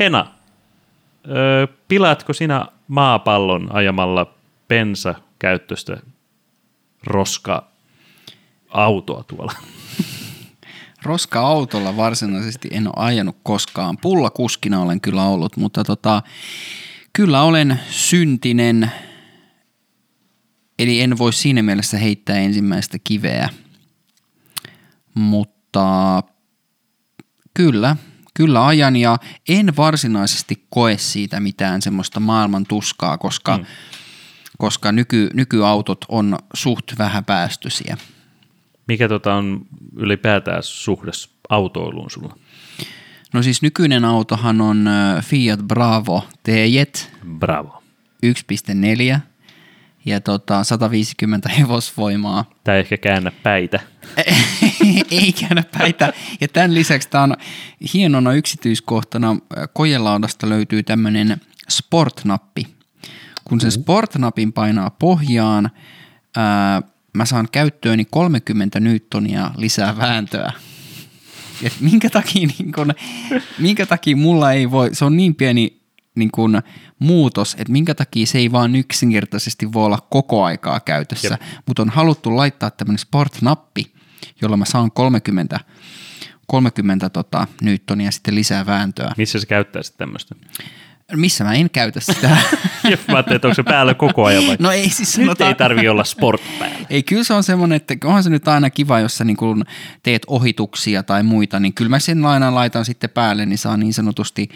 Hena, öö, pilaatko sinä maapallon ajamalla bensakäyttöistä roska-autoa tuolla? Roska-autolla varsinaisesti en ole ajanut koskaan. Pullakuskina olen kyllä ollut, mutta tota, kyllä olen syntinen, eli en voi siinä mielessä heittää ensimmäistä kiveä. Mutta kyllä, kyllä ajan ja en varsinaisesti koe siitä mitään semmoista maailman tuskaa, koska, mm. koska nyky, nykyautot on suht vähäpäästöisiä. Mikä tota on ylipäätään suhde autoiluun sulla? No siis nykyinen autohan on Fiat Bravo TJ. Bravo. 1.4 ja tota, 150 hevosvoimaa. Tämä ehkä käännä päitä. Ei käännä päitä. Ja tämän lisäksi tämä on hienona yksityiskohtana. Kojelaudasta löytyy tämmöinen sportnappi. Kun sen sportnapin painaa pohjaan, ää, mä saan käyttööni 30 newtonia lisää vääntöä. Et minkä, takia, niin kun, minkä takia mulla ei voi, se on niin pieni niin kun, muutos, että minkä takia se ei vaan yksinkertaisesti voi olla koko aikaa käytössä, mutta on haluttu laittaa tämmöinen sport-nappi, jolla mä saan 30, 30 tota, newtonia sitten lisää vääntöä. Missä sä käyttäisit tämmöistä? Missä mä en käytä sitä. mä ajattelin, että onko se päällä koko ajan vai? No ei siis Nyt ei tarvi olla sport päällä. Ei, kyllä se on semmoinen, että onhan se nyt aina kiva, jos sä niin kun teet ohituksia tai muita, niin kyllä mä sen aina laitan sitten päälle, niin saa niin sanotusti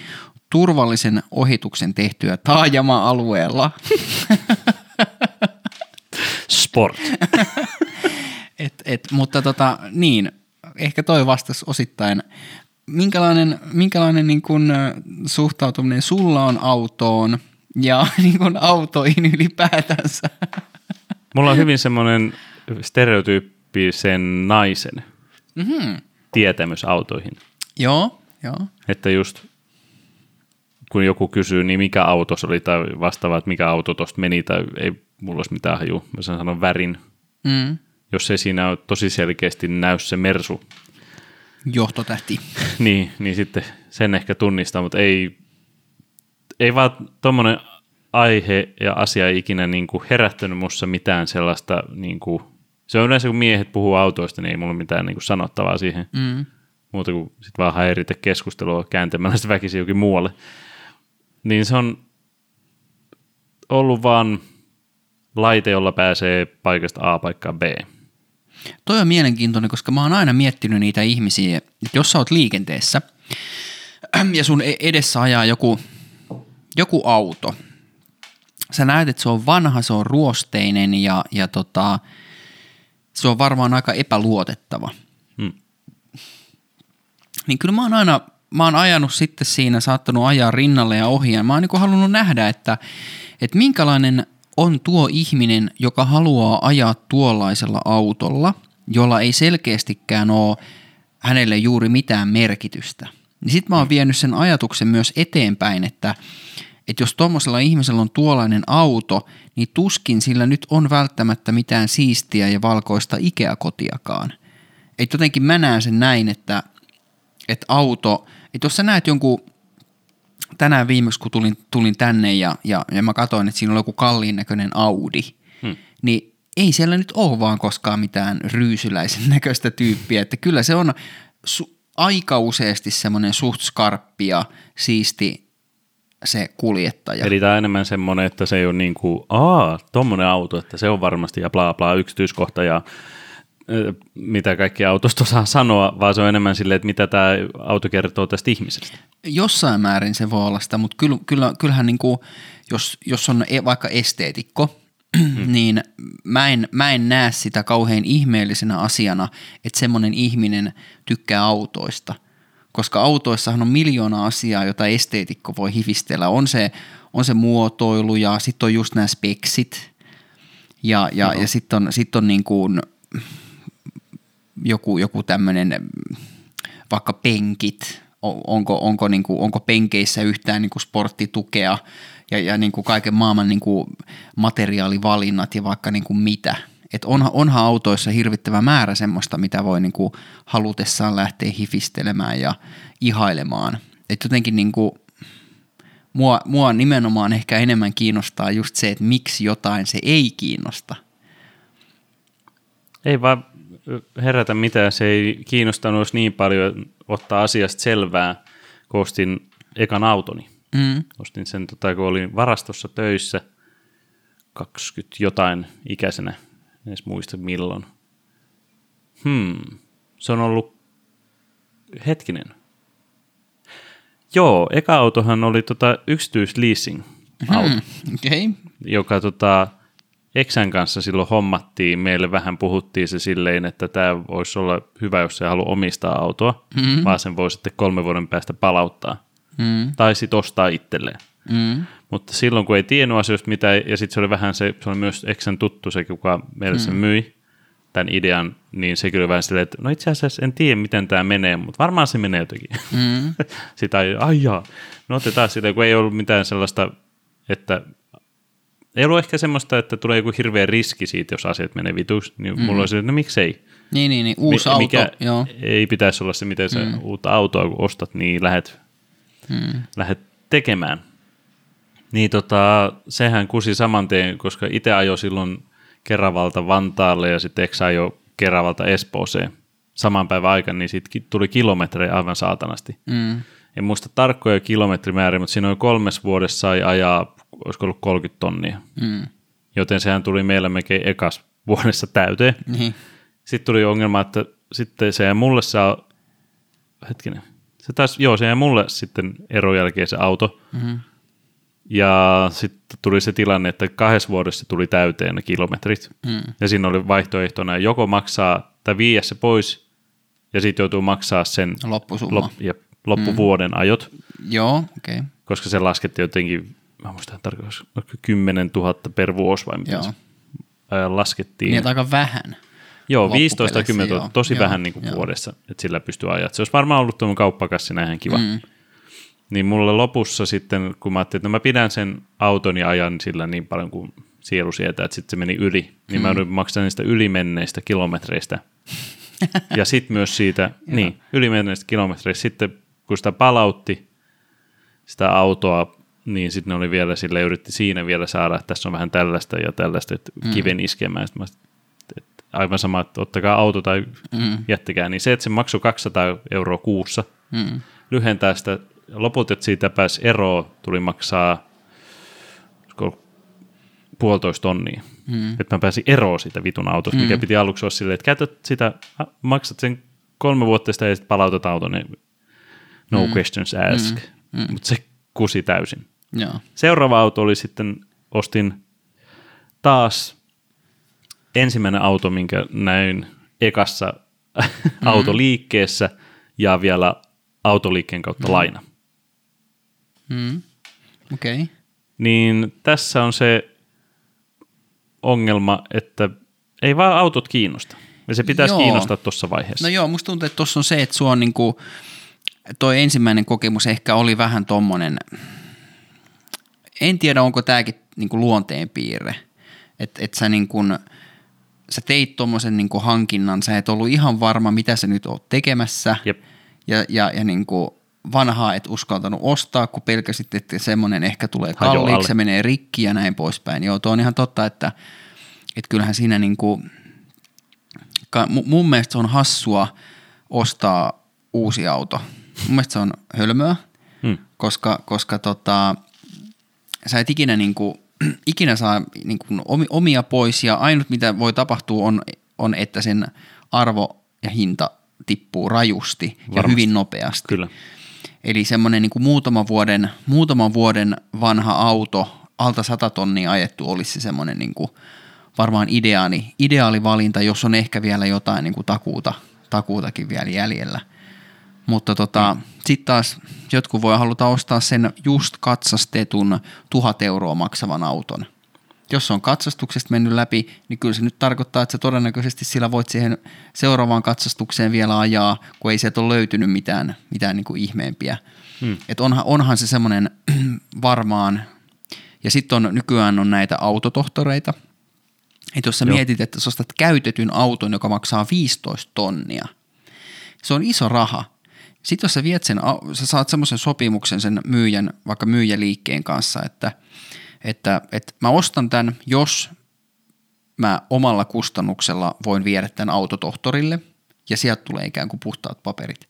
turvallisen ohituksen tehtyä taajama-alueella. Sport. et, et, mutta tota, niin, ehkä toi vastasi osittain. Minkälainen, minkälainen niin kun, suhtautuminen sulla on autoon ja niin kun autoihin ylipäätänsä? Mulla on hyvin semmoinen stereotyyppisen naisen mm-hmm. tietämys autoihin. Joo, joo. Että just kun joku kysyy, niin mikä auto se oli tai vastaava, että mikä auto tuosta meni tai ei mulla olisi mitään haju. Mä sanon värin. Mm. Jos ei siinä ole tosi selkeästi näy se Mersu. Johtotähti. niin, niin sitten sen ehkä tunnistaa, mutta ei, ei vaan tuommoinen aihe ja asia ikinä niin kuin herättänyt mussa mitään sellaista, niin kuin, se on yleensä kun miehet puhuu autoista, niin ei mulla mitään niin kuin sanottavaa siihen. Mm. Muuta kuin sitten vaan häiritä keskustelua kääntämällä sitä väkisin jokin muualle niin se on ollut vaan laite, jolla pääsee paikasta A paikkaan B. Toi on mielenkiintoinen, koska mä oon aina miettinyt niitä ihmisiä, että jos sä oot liikenteessä ja sun e- edessä ajaa joku, joku auto, sä näet, että se on vanha, se on ruosteinen ja, ja tota, se on varmaan aika epäluotettava. Hmm. Niin kyllä mä oon aina mä oon ajanut sitten siinä, saattanut ajaa rinnalle ja ohi, ja mä oon niin halunnut nähdä, että, että minkälainen on tuo ihminen, joka haluaa ajaa tuollaisella autolla, jolla ei selkeästikään ole hänelle juuri mitään merkitystä. Niin sitten mä oon vienyt sen ajatuksen myös eteenpäin, että, että jos tuommoisella ihmisellä on tuollainen auto, niin tuskin sillä nyt on välttämättä mitään siistiä ja valkoista Ikea-kotiakaan. Että jotenkin mä näen sen näin, että, että auto – että jos sä näet jonkun, tänään viimeksi kun tulin, tulin tänne ja, ja, ja mä katsoin, että siinä oli joku kalliin näköinen Audi, hmm. niin ei siellä nyt ole vaan koskaan mitään ryysyläisen näköistä tyyppiä, että kyllä se on su- aika useasti semmoinen suht skarppi ja siisti se kuljettaja. Eli tämä on enemmän semmoinen, että se ei ole niin kuin, aa, tommonen auto, että se on varmasti ja bla bla yksityiskohta ja mitä kaikki autosta osaa sanoa, vaan se on enemmän silleen, että mitä tämä auto kertoo tästä ihmisestä. Jossain määrin se voi olla sitä, mutta kyllä, kyllä, kyllähän niin kuin, jos, jos on e, vaikka esteetikko, hmm. niin mä en, mä en näe sitä kauhean ihmeellisenä asiana, että semmoinen ihminen tykkää autoista. Koska autoissahan on miljoona asiaa, jota esteetikko voi hivistellä. On se, on se muotoilu ja sitten on just nämä speksit. Ja, ja, no. ja sitten on, sit on niin kuin – joku, joku tämmöinen vaikka penkit, onko, onko, niin kuin, onko penkeissä yhtään niin kuin sporttitukea ja, ja niin kuin kaiken maailman niin kuin materiaalivalinnat ja vaikka niin kuin mitä. Et onhan, onhan autoissa hirvittävä määrä semmoista, mitä voi niin kuin halutessaan lähteä hifistelemään ja ihailemaan. Et jotenkin niin kuin, mua, mua nimenomaan ehkä enemmän kiinnostaa just se, että miksi jotain se ei kiinnosta. Ei vaan herätä mitään, se ei kiinnostanut niin paljon ottaa asiasta selvää, kun ostin ekan autoni. Mm. Ostin sen, tota, kun olin varastossa töissä 20 jotain ikäisenä, en edes muista milloin. Hmm, se on ollut hetkinen. Joo, eka autohan oli tota yksityisleasing auto, Hmm. Okei. Okay. joka tota, Eksän kanssa silloin hommattiin, meille vähän puhuttiin se silleen, että tämä voisi olla hyvä, jos se haluaa omistaa autoa, mm-hmm. vaan sen voi sitten kolme vuoden päästä palauttaa. Mm. Tai sitten ostaa itselleen. Mm. Mutta silloin, kun ei tiennyt asioista mitään, ja sitten se oli vähän se, se oli myös Eksän tuttu se, kuka meille sen myi, tämän idean, niin se kyllä vähän silleen, että no itse asiassa en tiedä, miten tämä menee, mutta varmaan se menee jotenkin. Mm. Sitä ei, ai jaa, no otetaan sitä, kun ei ollut mitään sellaista, että ei ollut ehkä semmoista, että tulee joku hirveä riski siitä, jos asiat menee vituksi, niin mm. mulla oli se, että no miksei. Niin, niin, niin. uusi Mi- auto. Mikä Joo. ei pitäisi olla se, miten sä mm. uutta autoa kun ostat, niin lähet, Mm. lähet tekemään. Niin tota, sehän kusi saman tien, koska itse ajo silloin Keravalta Vantaalle ja sitten Eksä ajo Keravalta Espooseen saman päivän aikana, niin siitä tuli kilometrejä aivan saatanasti. Mm. En muista tarkkoja kilometrimääriä, mutta siinä oli kolmes vuodessa sai ajaa, olisiko ollut 30 tonnia. Mm. Joten sehän tuli meillä melkein ekas vuodessa täyteen. Niin. Sitten tuli ongelma, että sitten se jäi mulle saa, hetkinen, se taisi, joo, se jäi mulle sitten eron jälkeen se auto. Mm. Ja sitten tuli se tilanne, että kahdessa vuodessa tuli täyteen ne kilometrit. Mm. Ja siinä oli vaihtoehtona joko maksaa tai viiä se pois ja sitten joutuu maksaa sen Loppusumma. lop, ja loppuvuoden mm. ajot, Joo, okei. Okay. koska se laskettiin jotenkin, mä muistan tarkoitus, 10 000 per vuosi vai mitä laskettiin. Niin, aika vähän. Joo, 15 tai 10 000, joo. tosi Joo, vähän niin kuin joo. vuodessa, että sillä pystyy ajaa. Se olisi varmaan ollut tuon kauppakassina ihan kiva. Mm. Niin mulle lopussa sitten, kun mä ajattelin, että no mä pidän sen auton ja ajan sillä niin paljon kuin sielu sietää, että sitten se meni yli, niin mä joudun maksamaan niistä ylimenneistä kilometreistä. ja sitten myös siitä, niin, ylimenneistä kilometreistä. Sitten kun sitä palautti, sitä autoa, niin sitten ne oli vielä sille yritti siinä vielä saada, että tässä on vähän tällaista ja tällaista, että kiven iskemään. Sitten mä että aivan sama, että ottakaa auto tai Mm. jättäkää. Niin se, että se maksoi 200 euroa kuussa, Mm. lyhentää sitä, loput, että siitä pääsi eroon, tuli maksaa puolitoista tonnia. Mm. Että mä pääsin eroon siitä vitun autosta, mikä piti aluksi olla silleen, että käytät sitä, maksat sen kolme vuotta sitä ja sitten palautat auton, niin no questions ask. Mm. Mutta se kusi täysin. Joo. Seuraava auto oli sitten, ostin taas ensimmäinen auto, minkä näin ekassa autoliikkeessä ja vielä autoliikkeen kautta laina. Mm. Okei. Okay. Niin tässä on se ongelma, että ei vaan autot kiinnosta. Ja se pitäisi Joo. kiinnostaa tuossa vaiheessa. No joo, musta tuntuu, että tuossa on se, että sua on niinku, toi ensimmäinen kokemus ehkä oli vähän tommonen, en tiedä onko tääkin niinku luonteen piirre, että et sä niinku, sä teit tommosen niinku hankinnan, sä et ollut ihan varma, mitä sä nyt oot tekemässä, Jep. ja, ja, ja niinku vanhaa et uskaltanut ostaa, kun pelkäsit, että semmoinen ehkä tulee kalliiksi, se menee rikki ja näin poispäin. Joo, tuo on ihan totta, että, että kyllähän siinä ka- mu- mun mielestä se on hassua ostaa uusi auto. Mun mielestä se on hölmöä, Hmm. koska, koska tota, sä et ikinä, niinku, ikinä saa niinku omi- omia pois ja ainut mitä voi tapahtua on, on että sen arvo ja hinta tippuu rajusti ja Varmasti. hyvin nopeasti. Kyllä. Eli semmoinen niin muutaman, vuoden, muutaman vuoden vanha auto, alta 100 tonnia ajettu, olisi se semmoinen niin kuin varmaan ideaali, ideaali valinta, jos on ehkä vielä jotain niin kuin takuuta, takuutakin vielä jäljellä. Mutta tota, sitten taas jotkut voi haluta ostaa sen just katsastetun tuhat euroa maksavan auton. Jos on katsastuksesta mennyt läpi, niin kyllä se nyt tarkoittaa, että sä todennäköisesti sillä voit siihen seuraavaan katsastukseen vielä ajaa, kun ei sieltä ole löytynyt mitään, mitään niin kuin ihmeempiä. Hmm. Et onhan, onhan se semmoinen varmaan, ja sitten on nykyään on näitä autotohtoreita, että jos sä Joo. mietit, että sä ostat käytetyn auton, joka maksaa 15 tonnia, se on iso raha, Sitten jos sä viet sen, sä saat semmoisen sopimuksen sen myyjän, vaikka myyjäliikkeen kanssa, että, että, että mä ostan tämän, jos mä omalla kustannuksella voin viedä tämän autotohtorille ja sieltä tulee ikään kuin puhtaat paperit.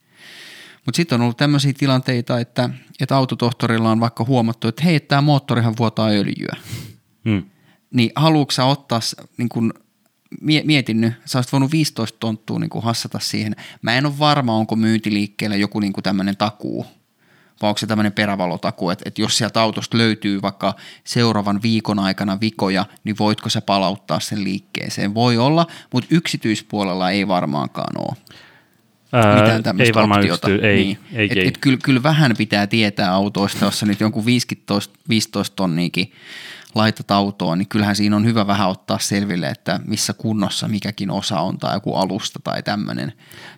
Mutta sitten on ollut tämmöisiä tilanteita, että, että autotohtorilla on vaikka huomattu, että hei, tämä moottorihan vuotaa öljyä. Hmm. Niin haluatko ottaa, niin kun, mie- mietin nyt, sä olisit voinut 15 tonttua niin kuin hassata siihen. Mä en ole varma, onko myyntiliikkeellä joku niin tämmöinen takuu, vai onko se tämmöinen perävalotakuu, että, että jos sieltä autosta löytyy vaikka seuraavan viikon aikana vikoja, niin voitko sä palauttaa sen liikkeeseen? Voi olla, mutta yksityispuolella ei varmaankaan ole Ää, mitään tämmöistä ei varmaan optiota. yksity, ei, niin. ei, et, ei. Et kyllä, kyllä vähän pitää tietää autoista, jos sä nyt jonkun 15, 15 tonniikin laitat autoon, niin kyllähän siinä on hyvä vähän ottaa selville, että missä kunnossa mikäkin osa on tai joku alusta tai tämmöinen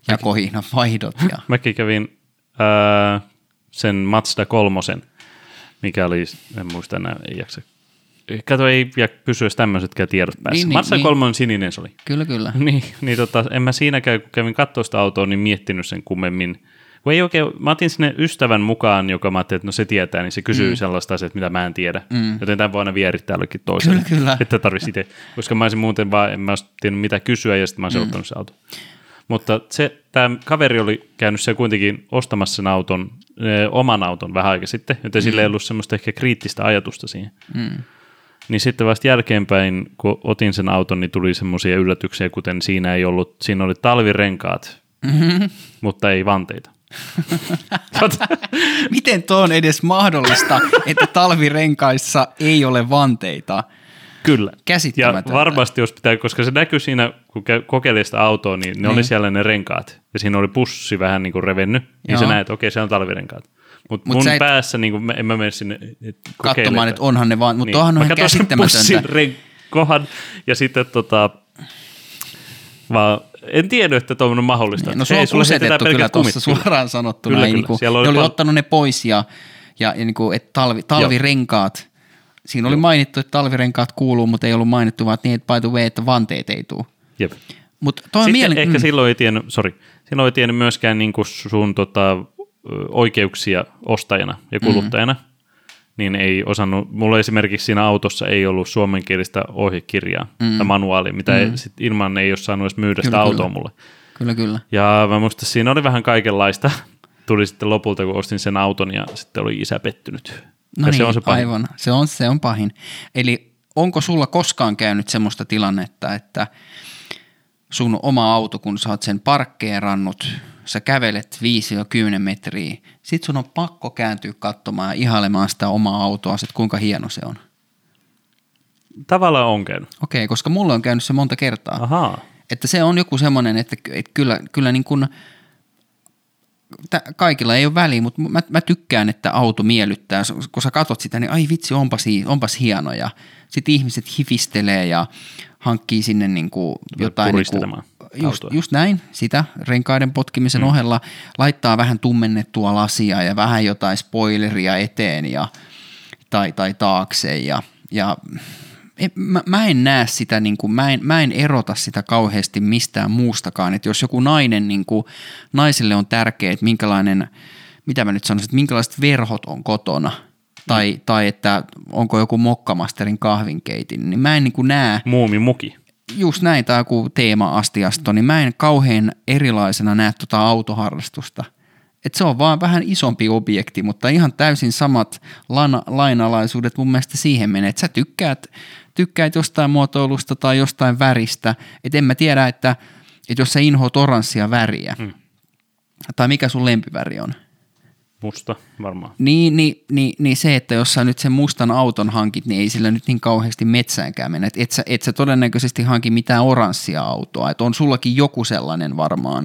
jakohihnan vaihdot. Ja, Mäkin kävin ää, sen Mazda kolmosen, mikä oli, en muista enää, ei jaksa. Kato, ei ja pysyä tämmöisetkään tiedot päässä. Niin, Niin, niin, Mazda niin. kolmonen sininen se oli. kyllä, kyllä. niin, niin tota, en mä siinäkään, kun kävin katsoa sitä autoa, niin miettinyt sen kummemmin. Kun ei oikein, mä otin sinne ystävän mukaan, joka mä ajattelin, että no se tietää, niin se kysyy mm. sellaista asiaa, mitä mä en tiedä. Mm. Joten tämän voi aina vierittää jollekin toiselle. Kyllä, kyllä. Että tarvitsisi itse, koska mä olisin muuten vaan, en mä olisi tiennyt mitä kysyä, ja sitten mä olisin mm. ottanut se auto. Mutta se, tämä kaveri oli käynyt siellä kuitenkin ostamassa sen auton, ö, oman auton vähän aika sitten, joten mm. sillä ei ollut semmoista ehkä kriittistä ajatusta siihen. Mm. Niin sitten vasta jälkeenpäin, kun otin sen auton, niin tuli semmoisia yllätyksiä, kuten siinä ei ollut, siinä oli talvirenkaat, Mm-hmm. mutta ei vanteita. Miten tuo on edes mahdollista, että talvirenkaissa ei ole vanteita? Kyllä. Ja varmasti jos pitää, koska se näkyy siinä, kun kokeili sitä autoa, niin ne Niin. oli siellä ne renkaat. Ja siinä oli pussi vähän niin kuin revennyt, niin Joo. sä näet, että okei, siellä on talvirenkaat. Mutta Mut mun et- päässä, niin kuin, mä- en mä mene sinne et Katsomaan, että onhan ne vaan, mutta niin. onhan ihan sen käsittämätöntä. pussin ren- kohan, ja sitten tota, vaan en tiedä, että tuommoinen on mahdollista. No se on kusetettu kyllä tuossa suoraan sanottuna. Kyllä, ei kyllä. Niinku, Siellä oli ne oli pal- ottanut ne pois ja, ja, ja niinku, että talvi, talvirenkaat, siinä oli mainittu, että talvirenkaat kuuluu, mutta ei ollut mainittu vaan niin, että by the way, että vanteet ei tule. Jep. Mutta toi on Sitten mielen... ehkä mm. silloin ei tiennyt, sorry, silloin ei tiennyt myöskään niin kuin sun tota, oikeuksia ostajana ja kuluttajana, mm. Niin ei osannut, mulla esimerkiksi siinä autossa ei ollut suomenkielistä ohjekirjaa mm. tai manuaalia, mitä mm. ei, sit ilman ei olisi saanut edes myydä sitä Kyllä, autoa kyllä. mulle. Kyllä, kyllä. Ja mä muistan, siinä oli vähän kaikenlaista. Tuli sitten lopulta, kun ostin sen auton ja sitten oli isä pettynyt. No ja niin, se on se pahin. aivan. Se on, se on pahin. Eli onko sulla koskaan käynyt semmoista tilannetta, että sun oma auto, kun sä oot sen parkkeerannut, sä kävelet 5-10 metriä, sit sun on pakko kääntyä katsomaan ja ihailemaan sitä omaa autoa, että kuinka hieno se on. Tavallaan on käynyt. Okei, koska mulla on käynyt se monta kertaa. Ahaa. Että se on joku semmoinen, että, että kyllä, kyllä niin kuin, kaikilla ei ole väliä, mutta mä, mä tykkään, että auto miellyttää. Kun sä katot sitä, niin ai vitsi, onpas, onpas hieno. Ja sitten ihmiset hifistelee ja hankkii sinne niin kuin jotain. Niin kuin, just, just näin, sitä renkaiden potkimisen mm. ohella. Laittaa vähän tummennettua lasia ja vähän jotain spoileria eteen ja, tai, tai taakse. Ja, ja mä, mä en näe sitä, niin kuin, mä, en, mä en erota sitä kauheasti mistään muustakaan, että jos joku nainen, niin kuin, naiselle on tärkeää, että minkälainen, mitä mä nyt sanoisin, että minkälaiset verhot on kotona, tai, mm. tai että onko joku mokkamasterin kahvinkeitin, niin mä en niin kuin näe, Muumi muki. just näin tai joku teema-astiasto, niin mä en kauhean erilaisena näe tuota autoharrastusta. Et se on vaan vähän isompi objekti, mutta ihan täysin samat lainalaisuudet mun mielestä siihen menee, että sä tykkäät, tykkäät jostain muotoilusta tai jostain väristä. Et en mä tiedä, että, että jos sä inhoat oranssia väriä, Mm. tai mikä sun lempiväri on, Musta varmaan. niin, niin, niin, niin se, että jos sä nyt sen mustan auton hankit, niin ei sillä nyt niin kauheasti metsäänkään mennä. Et, et, sä, et sä todennäköisesti hanki mitään oranssia autoa. Et on sullakin joku sellainen varmaan.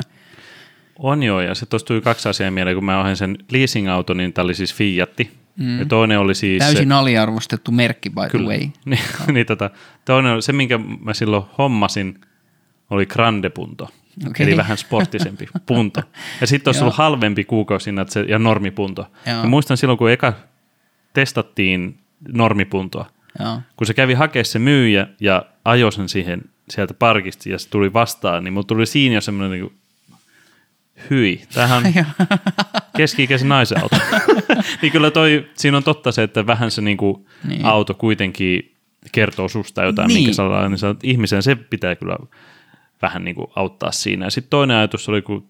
On joo, ja se tuossa tuli kaksi asiaa mieleen, kun mä ohin sen leasing-auton, niin tämä oli siis Fiatti. Mm. Ja toinen oli siis... Täysin se, aliarvostettu merkki by the kyllä, way. niin, niin tota, toinen oli se, minkä mä silloin hommasin, oli Grande Punto. Okei. Eli vähän sporttisempi punto. Ja sitten olisi ollut halvempi kuukausina se, ja normipunto. Joo. Ja muistan silloin, kun eka testattiin normipuntoa, Joo. kun se kävi hakemaan se myyjä ja ajoi sen siihen sieltä parkista ja se tuli vastaan, niin mulla tuli siinä jo semmoinen niin hyi, tämähän keski-ikäisen naisen auto. niin kyllä toi, siinä on totta se, että vähän se niinku Niin. auto kuitenkin kertoo susta jotain, Niin. minkä sä niin sä, ihmisen, se pitää kyllä vähän niinku auttaa siinä. Ja sitten toinen ajatus oli, kun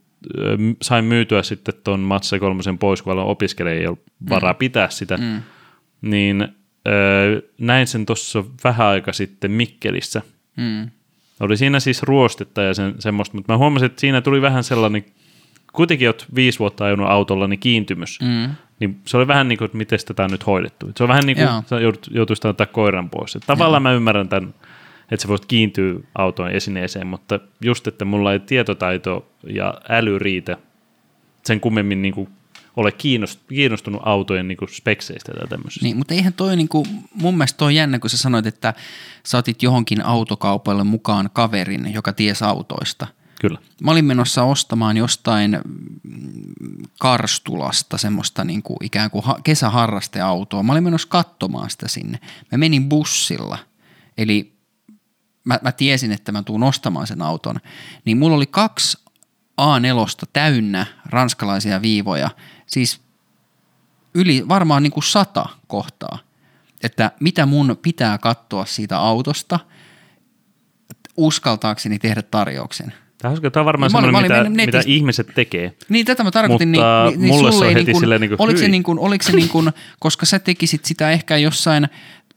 sain myytyä sitten tuon Matsa kolmosen pois, kun aloin opiskelemaan, ei ollut varaa pitää sitä, Mm. niin ö, näin sen tuossa vähän aika sitten Mikkelissä. Mm. Oli siinä siis ruostetta ja sen, semmoista, mutta mä huomasin, että siinä tuli vähän sellainen, kuitenkin oot viisi vuotta ajanut autolla, niin kiintymys. Mm. Niin se oli vähän niin kuin, että miten tätä on nyt hoidettu. Se on vähän niin kuin, Joo. sä joudut, joutuisit ottaa koiran pois. Et tavallaan mä ymmärrän tämän, että sä voit kiintyä autoon esineeseen, mutta just, että mulla ei tietotaito ja äly riitä sen kummemmin niin kuin ole kiinnost- kiinnostunut autojen niin kuin spekseistä tai tämmöisistä. Niin, mutta eihän toi niinku, mun mielestä toi jännä, kun sä sanoit, että sä otit johonkin autokaupalle mukaan kaverin, joka ties autoista. Kyllä. Mä olin menossa ostamaan jostain Karstulasta semmoista niin kuin ikään kuin ha- kesäharrasteautoa. Mä olin menossa katsomaan sitä sinne. Mä menin bussilla, eli mä, mä tiesin, että mä tuun ostamaan sen auton. Niin mulla oli kaksi A4 täynnä ranskalaisia viivoja, siis yli varmaan niin kuin sata kohtaa, että mitä mun pitää katsoa siitä autosta, uskaltaakseni tehdä tarjouksen. Tämä on, tämä on varmaan olin- semmoinen, olin mitä, mitä ihmiset tekee. Niin tätä mä tarkoitin, Mutta niin, niin, niin mulle se on heti niin kuin, silleen niin kuin, oliko se niin kuin, oliko se niin kuin, koska sä tekisit sitä ehkä jossain,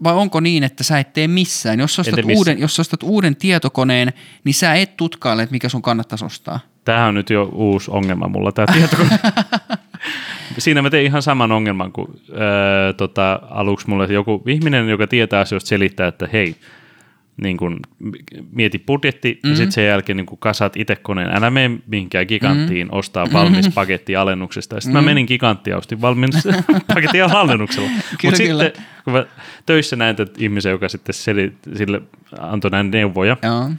vai onko niin, että sä et tee missään? Jos ostat, missään. uuden, jos ostat uuden tietokoneen, niin sä et tutkaile, että mikä sun kannattaisi ostaa. Tämä on nyt jo uusi ongelma mulla, tämä tietokone. Siinä mä tein ihan saman ongelman, kun öö, tota, aluksi mulle joku ihminen, joka tietää asioista, selittää, että hei, niin kun, mieti budjetti mm-hmm. ja sitten sen jälkeen niin kasat itse koneen. Älä mene mihinkään giganttiin mm-hmm. ostaa valmis paketti alennuksesta. Sitten mm-hmm. mä menin giganttiin ja ostin valmis paketti alennuksella. Mutta sitten, kun mä töissä näin tätä ihmisen, joka sitten seli, sille antoi näin neuvoja, Joo.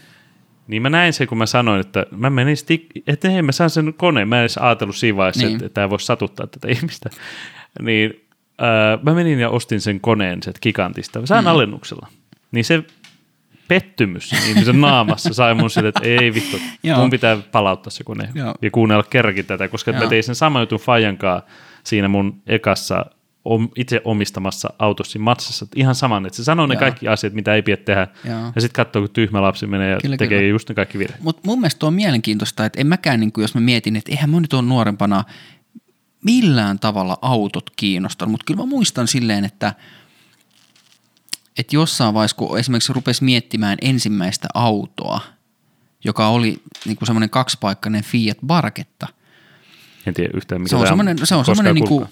niin mä näin sen, kun mä sanoin, että mä menin stik- että hei, mä saan sen koneen. Mä en edes ajatellut siinä vaiheessa, Niin. että tämä voisi satuttaa tätä ihmistä. Niin ää, mä menin ja ostin sen koneen sieltä gigantista. Mä sain mm. alennuksella. Niin se pettymys sen ihmisen naamassa sai mun sille, että ei vittu, Joo. mun pitää palauttaa se kone Joo. ja kuunnella kerrankin tätä, koska Joo. mä tein sen sama jutun Fajankaa siinä mun ekassa om, itse omistamassa autossa matsassa. Ihan saman, että se sanoo ne Joo. kaikki asiat, mitä ei pidä tehdä. Joo. Ja sitten katsoo, kun tyhmä lapsi menee ja Kyllä, tekee kyllä. just ne kaikki virheet. Mutta mun mielestä on mielenkiintoista, että en mäkään, niin kuin, jos mä mietin, että eihän mä nyt ole nuorempana millään tavalla autot kiinnostanut, mutta kyllä mä muistan silleen, että, että jossain vaiheessa, kun esimerkiksi rupesi miettimään ensimmäistä autoa, joka oli niin kuin semmoinen kaksipaikkainen Fiat Barketta, En tiedä yhtään, mikä Se on semmoinen- se on semmoinen niinku- kuulkaan.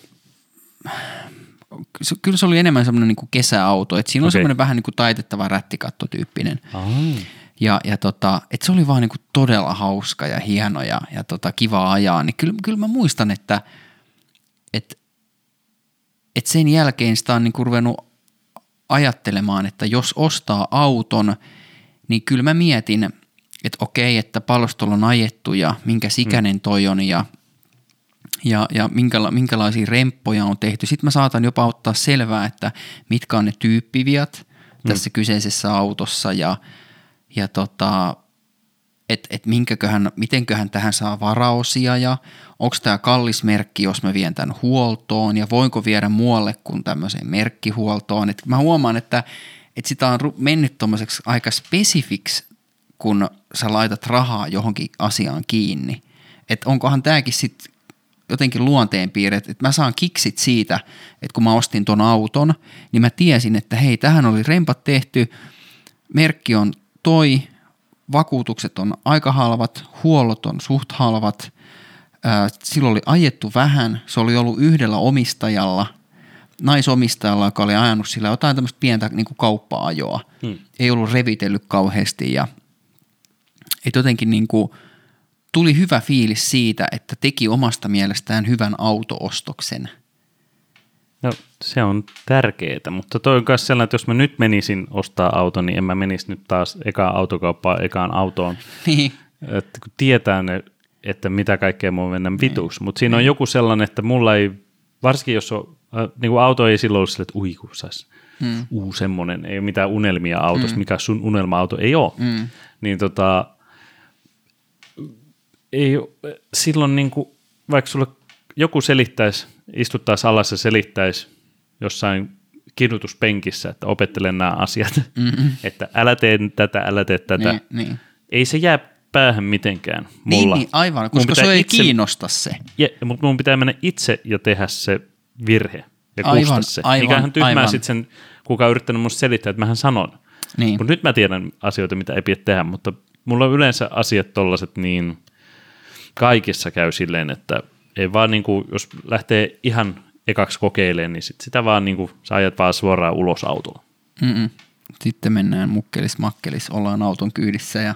se, kyllä se oli enemmän semmoinen niin kuin kesäauto, että siinä on Okei. semmoinen vähän niin kuin taitettava rättikattotyyppinen. Aa, Ja, ja tota, että se oli vaan niinku todella hauska ja hieno ja, ja tota, kiva ajaa, niin kyllä, kyllä mä muistan, että et, et sen jälkeen sitä on niinku ruvennut ajattelemaan, että jos ostaa auton, niin kyllä mä mietin, että okei, että palostolla on ajettu ja minkä sikäinen toi on ja, ja, ja minkäla, minkälaisia remppoja on tehty. Sitten mä saatan jopa ottaa selvää, että mitkä on ne tyyppiviat tässä kyseisessä autossa ja, ja tota, että et minkäköhän, mitenköhän tähän saa varaosia ja onko tämä kallis merkki, jos mä vien tämän huoltoon ja voinko viedä muualle kuin tämmöiseen merkkihuoltoon. Et mä huomaan, että, että sitä on mennyt tuommoiseksi aika spesifiksi, kun sä laitat rahaa johonkin asiaan kiinni. Että onkohan tämäkin sitten jotenkin luonteenpiirre, että mä saan kiksit siitä, että kun mä ostin ton auton, niin mä tiesin, että hei, tähän oli rempat tehty, merkki on toi, vakuutukset on aika halvat, huollot on suht halvat, silloin oli ajettu vähän, se oli ollut yhdellä omistajalla, naisomistajalla, joka oli ajanut sillä jotain tämmöistä pientä niin kuin kauppa-ajoa. Hmm. Ei ollut revitellyt kauheasti ja et jotenkin niin kuin tuli hyvä fiilis siitä, että teki omasta mielestään hyvän autoostoksen. No, se on tärkeää, mutta toi on myös sellainen, että jos mä nyt menisin ostaa auton, niin en mä menisi nyt taas ekaan autokauppaan ekaan autoon. Niin. Että kun tietää ne, että mitä kaikkea voi mennä vituksi, mutta siinä on joku sellainen, että mulla ei, varsinkin jos on, äh, niin kuin auto ei silloin ole sille, että ui kun sais, Mm. uu semmoinen, ei ole mitään unelmia autosta, mikä sun unelma-auto ei ole, Mm. niin tota, ei, silloin niin kuin, vaikka sulle joku selittäisi, istuttaisi alas ja selittäisi jossain kirjoituspenkissä, että opettele nämä asiat, mm-hmm. että älä tee tätä, älä tee tätä. Niin, niin. Ei se jää päähän mitenkään mulla. Niin, niin aivan, koska se ei itse, kiinnosta se. Ja, mutta mun pitää mennä itse ja tehdä se virhe ja aivan, se. Aivan, Mikähän tyhmää sitten sen, kuka on yrittänyt musta selittää, että mähän sanon. Niin. Mutta nyt mä tiedän asioita, mitä ei pidä tehdä, mutta mulla on yleensä asiat tollaset niin kaikissa käy silleen, että ei vaan niin kuin, jos lähtee ihan ekaksi kokeilemaan, niin sit sitä vaan niin kuin, sä ajat vaan suoraan ulos autolla. Mm-mm. Sitten mennään mukkelis makkelis, ollaan auton kyydissä ja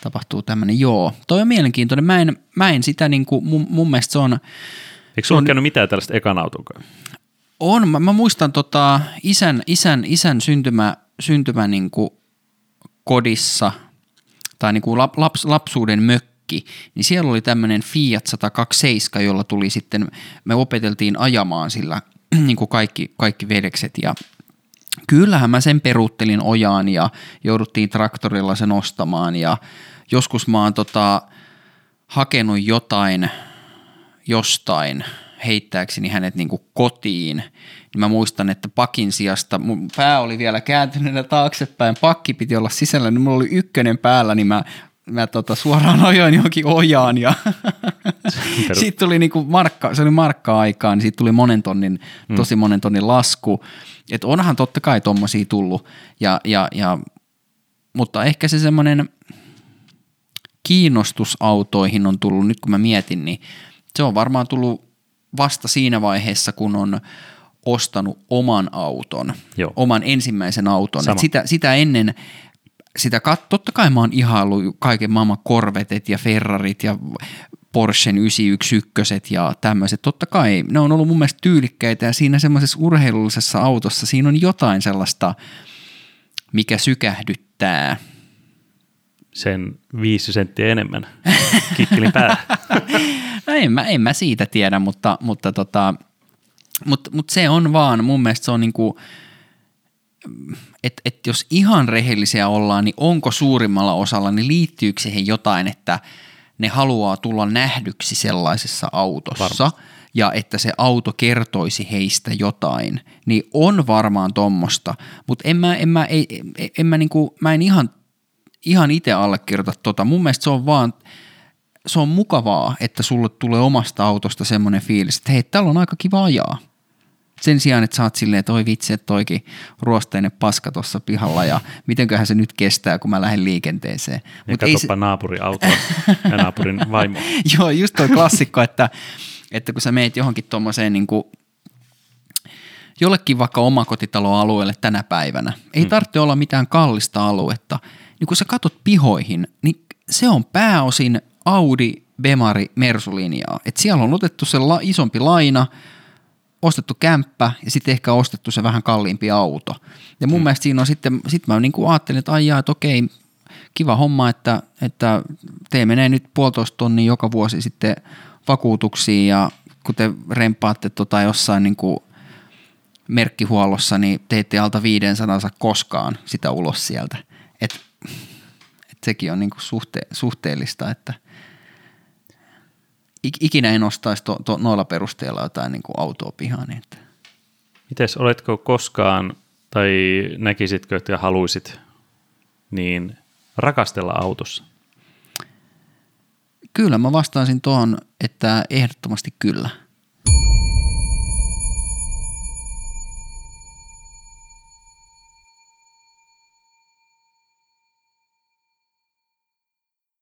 tapahtuu tämmöinen, joo. Toi on mielenkiintoinen, mä en, mä en sitä niin kuin, mun, mun mielestä se on... Eikö sulla on, käynyt mitään tällaista ekan auton On, mä, mä muistan tota, isän, isän, isän syntymä, syntymä niin kuin kodissa, tai niin kuin laps, lapsuuden mökki, niin siellä oli tämmöinen Fiat 127, jolla tuli sitten, me opeteltiin ajamaan sillä niin kuin kaikki, kaikki veljekset ja kyllähän mä sen peruuttelin ojaan ja jouduttiin traktorilla sen ostamaan. Ja joskus mä oon tota, hakenut jotain jostain heittääkseni hänet niin kuin kotiin, niin mä muistan, että pakin sijasta, mun pää oli vielä kääntyneenä taaksepäin, pakki piti olla sisällä, niin mulla oli ykkönen päällä, niin mä mä tota, suoraan ajoin johonkin ojaan ja siitä tuli niinku markka, se oli markka-aikaa, niin siitä tuli monen tonnin, mm. tosi monen tonnin lasku. Että onhan totta kai tommosia tullut, ja, ja, ja, mutta ehkä se semmoinen kiinnostus autoihin on tullut, nyt kun mä mietin, niin se on varmaan tullut vasta siinä vaiheessa, kun on ostanut oman auton, Joo. oman ensimmäisen auton. sitä, sitä ennen sitä kat, totta kai mä oon ihaillut kaiken maailman korvetet ja Ferrarit ja Porsche 911 ja tämmöiset. Totta kai ne on ollut mun mielestä tyylikkäitä ja siinä semmoisessa urheilullisessa autossa siinä on jotain sellaista, mikä sykähdyttää. Sen viisi senttiä enemmän kikkelin päällä. no en mä, en mä siitä tiedä, mutta, mutta, tota, mutta, mutta se on vaan, mun mielestä se on niinku, että et jos ihan rehellisiä ollaan, niin onko suurimmalla osalla, niin liittyykö siihen jotain, että ne haluaa tulla nähdyksi sellaisessa autossa Varmasti. ja että se auto kertoisi heistä jotain, niin on varmaan tommosta, mutta en mä, en mä, ei, en mä, niinku, mä en ihan, ihan itse allekirjoita tota. Mun mielestä se on vaan, se on mukavaa, että sulle tulee omasta autosta semmoinen fiilis, että hei, täällä on aika kiva ajaa – sen sijaan, että sä oot silleen, että oi vitsi, että toikin ruosteinen paska tuossa pihalla ja mitenköhän se nyt kestää, kun mä lähden liikenteeseen. Ja Mut ei se... naapurin autoa ja naapurin vaimo. Joo, just toi klassikko, että, että kun sä meet johonkin tuommoiseen niin kuin jollekin vaikka omakotitaloalueelle tänä päivänä, ei hmm. tarvitse olla mitään kallista aluetta, niin kun sä katot pihoihin, niin se on pääosin Audi, Bemari, Mersulinjaa. Et siellä on otettu se la, isompi laina – ostettu kämppä ja sitten ehkä ostettu se vähän kalliimpi auto. Ja mun hmm. mielestä siinä on sitten, sit mä niin kuin ajattelin, että aijaa, että okei, kiva homma, että, että te menee nyt puolitoista tonnia joka vuosi sitten vakuutuksiin ja kun te rempaatte tota jossain niin kuin merkkihuollossa, niin te ette alta 500 koskaan sitä ulos sieltä. Et, et sekin on niin kuin suhte, suhteellista, että – ikinä en ostaisi to, to, noilla perusteella jotain niin kuin autoa pihaan. Niin että. Mites, oletko koskaan tai näkisitkö, että haluaisit niin rakastella autossa? Kyllä, mä vastaisin tuohon, että ehdottomasti kyllä.